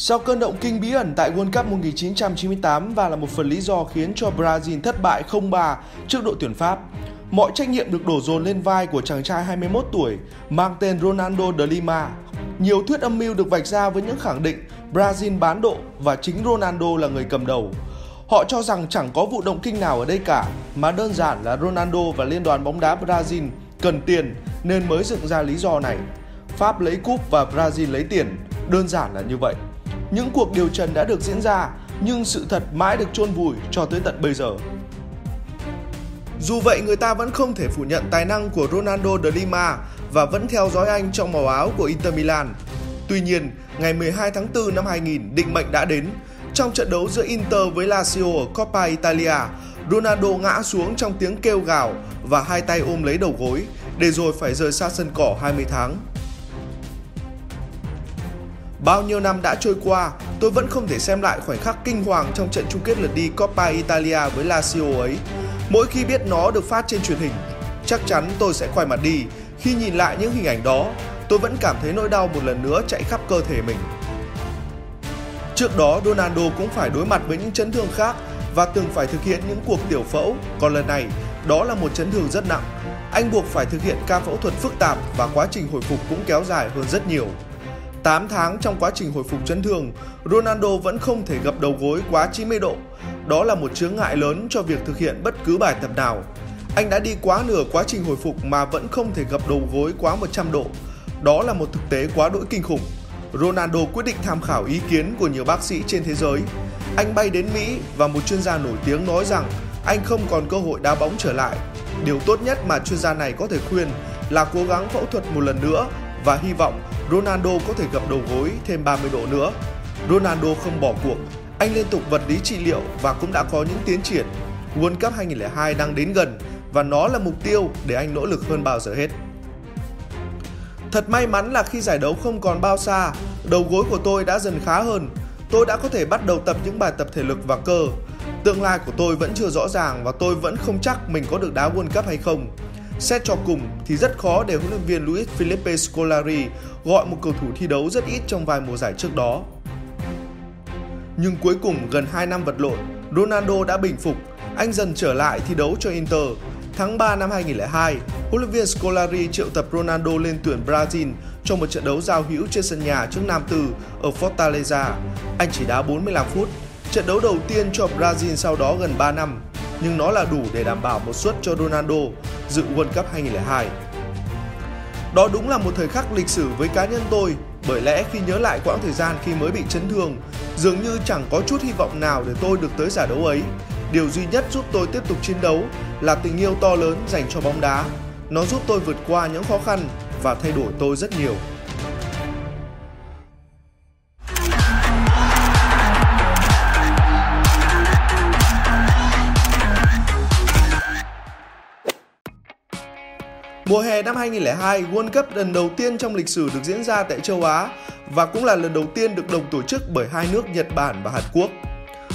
Sau cơn động kinh bí ẩn tại World Cup 1998 và là một phần lý do khiến cho Brazil thất bại 0-3 trước đội tuyển Pháp, mọi trách nhiệm được đổ dồn lên vai của chàng trai 21 tuổi mang tên Ronaldo de Lima. Nhiều thuyết âm mưu được vạch ra với những khẳng định Brazil bán độ và chính Ronaldo là người cầm đầu. Họ cho rằng chẳng có vụ động kinh nào ở đây cả, mà đơn giản là Ronaldo và Liên đoàn bóng đá Brazil cần tiền nên mới dựng ra lý do này. Pháp lấy cúp và Brazil lấy tiền, đơn giản là như vậy. Những cuộc điều trần đã được diễn ra, nhưng sự thật mãi được chôn vùi cho tới tận bây giờ. Dù vậy, người ta vẫn không thể phủ nhận tài năng của Ronaldo de Lima và vẫn theo dõi anh trong màu áo của Inter Milan. Tuy nhiên, ngày 12 tháng 4 năm 2000, định mệnh đã đến. Trong trận đấu giữa Inter với Lazio ở Coppa Italia, Ronaldo ngã xuống trong tiếng kêu gào và hai tay ôm lấy đầu gối, để rồi phải rời xa sân cỏ 20 tháng. Bao nhiêu năm đã trôi qua, tôi vẫn không thể xem lại khoảnh khắc kinh hoàng trong trận chung kết lượt đi Coppa Italia với Lazio ấy. Mỗi khi biết nó được phát trên truyền hình, chắc chắn tôi sẽ quay mặt đi. Khi nhìn lại những hình ảnh đó, tôi vẫn cảm thấy nỗi đau một lần nữa chạy khắp cơ thể mình. Trước đó, Ronaldo cũng phải đối mặt với những chấn thương khác và từng phải thực hiện những cuộc tiểu phẫu, còn lần này, đó là một chấn thương rất nặng. Anh buộc phải thực hiện ca phẫu thuật phức tạp và quá trình hồi phục cũng kéo dài hơn rất nhiều. 8 tháng trong quá trình hồi phục chấn thương, Ronaldo vẫn không thể gập đầu gối quá 90 độ. Đó là một chướng ngại lớn cho việc thực hiện bất cứ bài tập nào. Anh đã đi quá nửa quá trình hồi phục mà vẫn không thể gập đầu gối quá 100 độ. Đó là một thực tế quá đỗi kinh khủng. Ronaldo quyết định tham khảo ý kiến của nhiều bác sĩ trên thế giới. Anh bay đến Mỹ và một chuyên gia nổi tiếng nói rằng anh không còn cơ hội đá bóng trở lại. Điều tốt nhất mà chuyên gia này có thể khuyên là cố gắng phẫu thuật một lần nữa và hy vọng Ronaldo có thể gập đầu gối thêm 30 độ nữa. Ronaldo không bỏ cuộc, anh liên tục vật lý trị liệu và cũng đã có những tiến triển. World Cup 2002 đang đến gần và nó là mục tiêu để anh nỗ lực hơn bao giờ hết. Thật may mắn là khi giải đấu không còn bao xa, đầu gối của tôi đã dần khá hơn. Tôi đã có thể bắt đầu tập những bài tập thể lực và cơ. Tương lai của tôi vẫn chưa rõ ràng và tôi vẫn không chắc mình có được đá World Cup hay không. Xét cho cùng thì rất khó để huấn luyện viên Luis Felipe Scolari gọi một cầu thủ thi đấu rất ít trong vài mùa giải trước đó. Nhưng cuối cùng gần 2 năm vật lộn, Ronaldo đã bình phục, anh dần trở lại thi đấu cho Inter. Tháng 3 năm 2002, huấn luyện viên Scolari triệu tập Ronaldo lên tuyển Brazil trong một trận đấu giao hữu trên sân nhà trước Nam Tư ở Fortaleza. Anh chỉ đá 45 phút. Trận đấu đầu tiên cho Brazil sau đó gần 3 năm, nhưng nó là đủ để đảm bảo một suất cho Ronaldo dự World Cup 2002. Đó đúng là một thời khắc lịch sử với cá nhân tôi, bởi lẽ khi nhớ lại quãng thời gian khi mới bị chấn thương, dường như chẳng có chút hy vọng nào để tôi được tới giải đấu ấy. Điều duy nhất giúp tôi tiếp tục chiến đấu là tình yêu to lớn dành cho bóng đá. Nó giúp tôi vượt qua những khó khăn và thay đổi tôi rất nhiều. Mùa hè năm 2002, World Cup lần đầu tiên trong lịch sử được diễn ra tại châu Á và cũng là lần đầu tiên được đồng tổ chức bởi hai nước Nhật Bản và Hàn Quốc.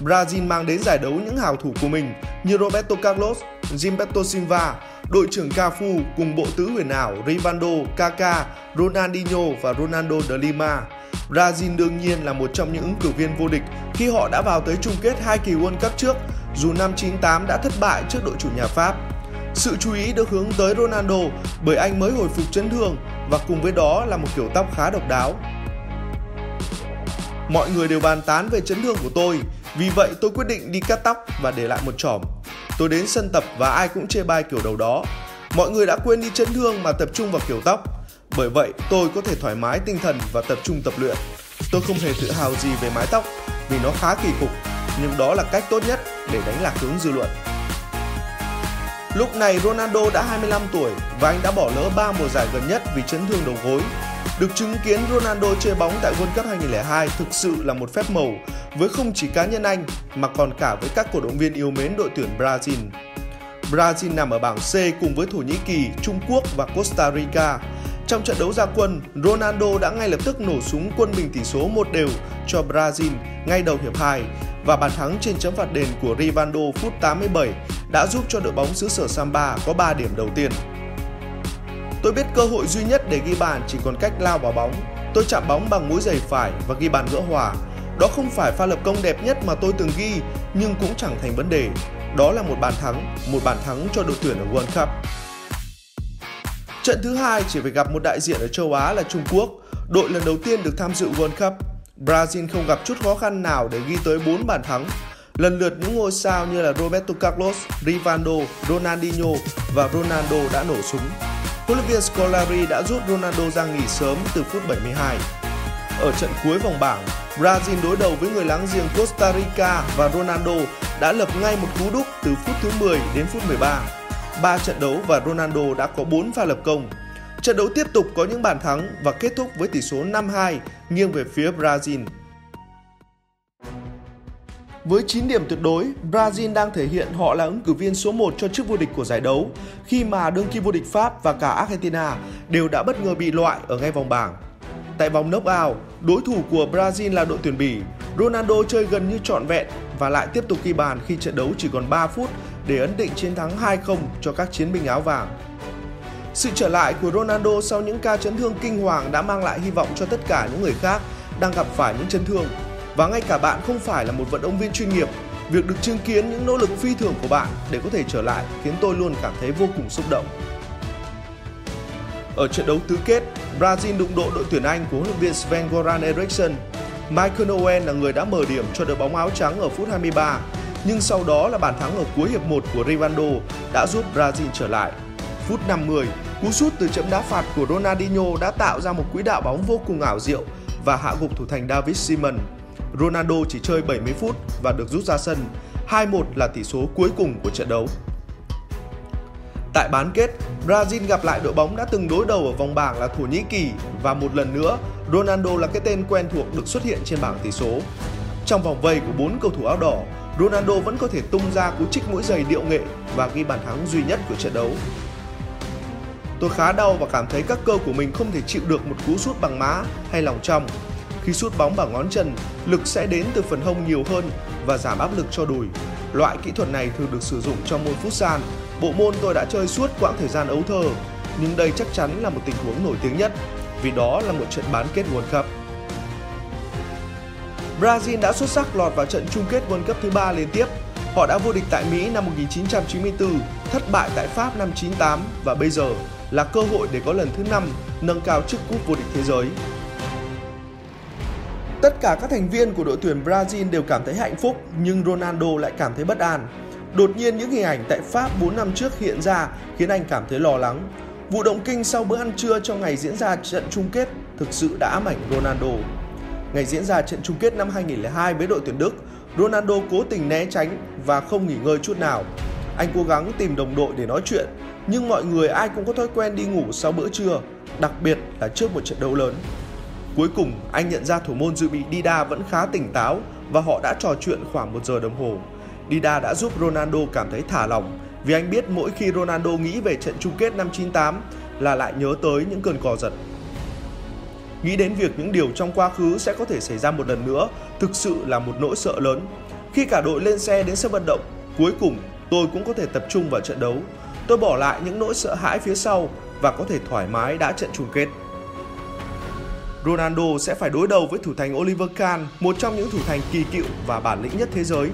Brazil mang đến giải đấu những hào thủ của mình như Roberto Carlos, Gilberto Silva, đội trưởng Cafu cùng bộ tứ huyền ảo Rivaldo, Kaká, Ronaldinho và Ronaldo de Lima. Brazil đương nhiên là một trong những ứng cử viên vô địch khi họ đã vào tới chung kết hai kỳ World Cup trước, dù năm 98 đã thất bại trước đội chủ nhà Pháp. Sự chú ý được hướng tới Ronaldo bởi anh mới hồi phục chấn thương và cùng với đó là một kiểu tóc khá độc đáo. Mọi người đều bàn tán về chấn thương của tôi, vì vậy tôi quyết định đi cắt tóc và để lại một chỏm. Tôi đến sân tập và ai cũng chê bai kiểu đầu đó. Mọi người đã quên đi chấn thương mà tập trung vào kiểu tóc. Bởi vậy tôi có thể thoải mái tinh thần và tập trung tập luyện. Tôi không hề tự hào gì về mái tóc vì nó khá kỳ cục, nhưng đó là cách tốt nhất để đánh lạc hướng dư luận. Lúc này Ronaldo đã 25 tuổi và anh đã bỏ lỡ 3 mùa giải gần nhất vì chấn thương đầu gối. Được chứng kiến Ronaldo chơi bóng tại World Cup 2002 thực sự là một phép màu với không chỉ cá nhân anh mà còn cả với các cổ động viên yêu mến đội tuyển Brazil. Brazil nằm ở bảng C cùng với Thổ Nhĩ Kỳ, Trung Quốc và Costa Rica. Trong trận đấu ra quân, Ronaldo đã ngay lập tức nổ súng quân bình tỷ số một đều cho Brazil ngay đầu hiệp 2 và bàn thắng trên chấm phạt đền của Rivaldo phút 87 đã giúp cho đội bóng xứ sở Samba có 3 điểm đầu tiên. Tôi biết cơ hội duy nhất để ghi bàn chỉ còn cách lao vào bóng. Tôi chạm bóng bằng mũi giày phải và ghi bàn gỡ hòa. Đó không phải pha lập công đẹp nhất mà tôi từng ghi, nhưng cũng chẳng thành vấn đề. Đó là một bàn thắng, một bàn thắng cho đội tuyển ở World Cup. Trận thứ hai chỉ phải gặp một đại diện ở châu Á là Trung Quốc, đội lần đầu tiên được tham dự World Cup. Brazil không gặp chút khó khăn nào để ghi tới 4 bàn thắng. Lần lượt những ngôi sao như là Roberto Carlos, Rivaldo, Ronaldinho và Ronaldo đã nổ súng. Huấn luyện viên Scolari đã rút Ronaldo ra nghỉ sớm từ phút 72. Ở trận cuối vòng bảng, Brazil đối đầu với người láng giềng Costa Rica và Ronaldo đã lập ngay một cú đúc từ phút thứ 10 đến phút 13. ba trận đấu và Ronaldo đã có 4 pha lập công. Trận đấu tiếp tục có những bàn thắng và kết thúc với tỷ số 5-2 nghiêng về phía Brazil. Với 9 điểm tuyệt đối, Brazil đang thể hiện họ là ứng cử viên số 1 cho chức vô địch của giải đấu khi mà đương kim vô địch Pháp và cả Argentina đều đã bất ngờ bị loại ở ngay vòng bảng. Tại vòng knockout, đối thủ của Brazil là đội tuyển Bỉ. Ronaldo chơi gần như trọn vẹn và lại tiếp tục ghi bàn khi trận đấu chỉ còn 3 phút để ấn định chiến thắng 2-0 cho các chiến binh áo vàng. Sự trở lại của Ronaldo sau những ca chấn thương kinh hoàng đã mang lại hy vọng cho tất cả những người khác đang gặp phải những chấn thương. Và ngay cả bạn không phải là một vận động viên chuyên nghiệp, việc được chứng kiến những nỗ lực phi thường của bạn để có thể trở lại khiến tôi luôn cảm thấy vô cùng xúc động. Ở trận đấu tứ kết, Brazil đụng độ đội tuyển Anh của huấn luyện viên Sven Goran Eriksson. Michael Owen là người đã mở điểm cho đội bóng áo trắng ở phút 23, nhưng sau đó là bàn thắng ở cuối hiệp 1 của Rivaldo đã giúp Brazil trở lại. Phút 50, cú sút từ chấm đá phạt của Ronaldinho đã tạo ra một quỹ đạo bóng vô cùng ảo diệu và hạ gục thủ thành David Simon. Ronaldo chỉ chơi 70 phút và được rút ra sân. 2-1 là tỷ số cuối cùng của trận đấu. Tại bán kết, Brazil gặp lại đội bóng đã từng đối đầu ở vòng bảng là Thổ Nhĩ Kỳ và một lần nữa, Ronaldo là cái tên quen thuộc được xuất hiện trên bảng tỷ số. Trong vòng vây của bốn cầu thủ áo đỏ, Ronaldo vẫn có thể tung ra cú trích mũi giày điệu nghệ và ghi bàn thắng duy nhất của trận đấu. Tôi khá đau và cảm thấy các cơ của mình không thể chịu được một cú sút bằng má hay lòng trong. Khi sút bóng bằng ngón chân, lực sẽ đến từ phần hông nhiều hơn và giảm áp lực cho đùi. Loại kỹ thuật này thường được sử dụng trong môn futsal Bộ môn tôi đã chơi suốt quãng thời gian ấu thơ, nhưng đây chắc chắn là một tình huống nổi tiếng nhất vì đó là một trận bán kết World Cup. Brazil đã xuất sắc lọt vào trận chung kết World Cup thứ ba liên tiếp. Họ đã vô địch tại Mỹ năm 1994, thất bại tại Pháp năm 98 và bây giờ là cơ hội để có lần thứ 5 nâng cao chức cúp vô địch thế giới. Tất cả các thành viên của đội tuyển Brazil đều cảm thấy hạnh phúc nhưng Ronaldo lại cảm thấy bất an Đột nhiên những hình ảnh tại Pháp 4 năm trước hiện ra khiến anh cảm thấy lo lắng. Vụ động kinh sau bữa ăn trưa trong ngày diễn ra trận chung kết thực sự đã ám ảnh Ronaldo. Ngày diễn ra trận chung kết năm 2002 với đội tuyển Đức, Ronaldo cố tình né tránh và không nghỉ ngơi chút nào. Anh cố gắng tìm đồng đội để nói chuyện, nhưng mọi người ai cũng có thói quen đi ngủ sau bữa trưa, đặc biệt là trước một trận đấu lớn. Cuối cùng, anh nhận ra thủ môn dự bị Dida vẫn khá tỉnh táo và họ đã trò chuyện khoảng một giờ đồng hồ. Dida đã giúp Ronaldo cảm thấy thả lỏng vì anh biết mỗi khi Ronaldo nghĩ về trận chung kết năm 98 là lại nhớ tới những cơn cò giật. Nghĩ đến việc những điều trong quá khứ sẽ có thể xảy ra một lần nữa thực sự là một nỗi sợ lớn. Khi cả đội lên xe đến sân vận động, cuối cùng tôi cũng có thể tập trung vào trận đấu. Tôi bỏ lại những nỗi sợ hãi phía sau và có thể thoải mái đã trận chung kết. Ronaldo sẽ phải đối đầu với thủ thành Oliver Kahn, một trong những thủ thành kỳ cựu và bản lĩnh nhất thế giới.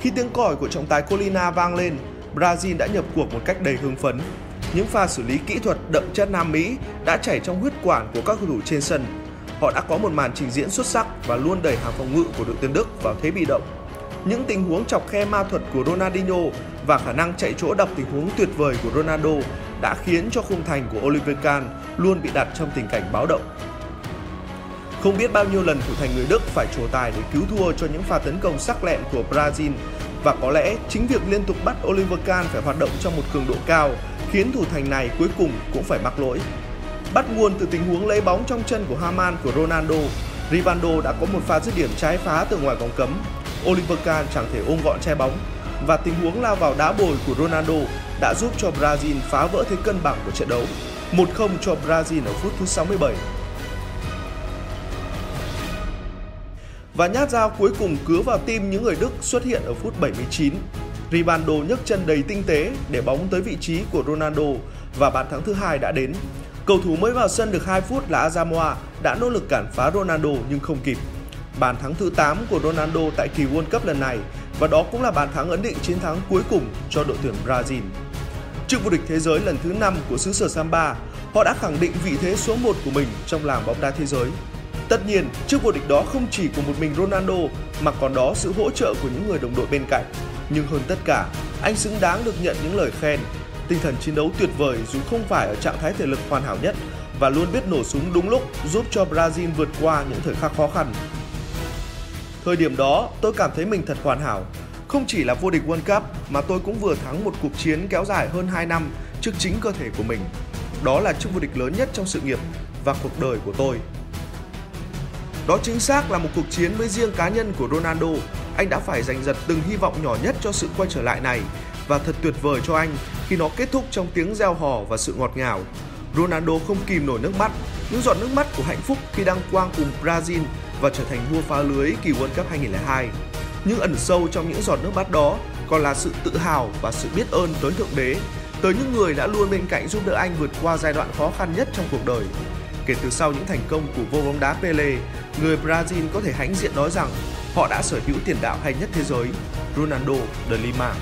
Khi tiếng còi của trọng tài Colina vang lên, Brazil đã nhập cuộc một cách đầy hưng phấn. Những pha xử lý kỹ thuật đậm chất Nam Mỹ đã chảy trong huyết quản của các cầu thủ trên sân. Họ đã có một màn trình diễn xuất sắc và luôn đẩy hàng phòng ngự của đội tuyển Đức vào thế bị động. Những tình huống chọc khe ma thuật của Ronaldinho và khả năng chạy chỗ đọc tình huống tuyệt vời của Ronaldo đã khiến cho khung thành của Oliver Kahn luôn bị đặt trong tình cảnh báo động. Không biết bao nhiêu lần thủ thành người Đức phải trổ tài để cứu thua cho những pha tấn công sắc lẹn của Brazil và có lẽ chính việc liên tục bắt Oliver Kahn phải hoạt động trong một cường độ cao khiến thủ thành này cuối cùng cũng phải mắc lỗi. Bắt nguồn từ tình huống lấy bóng trong chân của Haman của Ronaldo, Rivaldo đã có một pha dứt điểm trái phá từ ngoài vòng cấm. Oliver Kahn chẳng thể ôm gọn che bóng và tình huống lao vào đá bồi của Ronaldo đã giúp cho Brazil phá vỡ thế cân bằng của trận đấu. 1-0 cho Brazil ở phút thứ 67. Và nhát dao cuối cùng cứa vào tim những người Đức xuất hiện ở phút 79. Ribando nhấc chân đầy tinh tế để bóng tới vị trí của Ronaldo và bàn thắng thứ hai đã đến. Cầu thủ mới vào sân được 2 phút là Azamoa đã nỗ lực cản phá Ronaldo nhưng không kịp. Bàn thắng thứ 8 của Ronaldo tại kỳ World Cup lần này và đó cũng là bàn thắng ấn định chiến thắng cuối cùng cho đội tuyển Brazil. Trước vô địch thế giới lần thứ 5 của xứ sở Samba, họ đã khẳng định vị thế số 1 của mình trong làng bóng đá thế giới. Tất nhiên, trước vô địch đó không chỉ của một mình Ronaldo mà còn đó sự hỗ trợ của những người đồng đội bên cạnh. Nhưng hơn tất cả, anh xứng đáng được nhận những lời khen. Tinh thần chiến đấu tuyệt vời dù không phải ở trạng thái thể lực hoàn hảo nhất và luôn biết nổ súng đúng lúc giúp cho Brazil vượt qua những thời khắc khó khăn. Thời điểm đó, tôi cảm thấy mình thật hoàn hảo. Không chỉ là vô địch World Cup mà tôi cũng vừa thắng một cuộc chiến kéo dài hơn 2 năm trước chính cơ thể của mình. Đó là chức vô địch lớn nhất trong sự nghiệp và cuộc đời của tôi. Đó chính xác là một cuộc chiến với riêng cá nhân của Ronaldo. Anh đã phải giành giật từng hy vọng nhỏ nhất cho sự quay trở lại này và thật tuyệt vời cho anh khi nó kết thúc trong tiếng reo hò và sự ngọt ngào. Ronaldo không kìm nổi nước mắt, những giọt nước mắt của hạnh phúc khi đăng quang cùng Brazil và trở thành vua phá lưới kỳ World Cup 2002. Nhưng ẩn sâu trong những giọt nước mắt đó còn là sự tự hào và sự biết ơn tới Thượng Đế, tới những người đã luôn bên cạnh giúp đỡ anh vượt qua giai đoạn khó khăn nhất trong cuộc đời. Kể từ sau những thành công của vô bóng đá Pele, người Brazil có thể hãnh diện nói rằng họ đã sở hữu tiền đạo hay nhất thế giới, Ronaldo de Lima.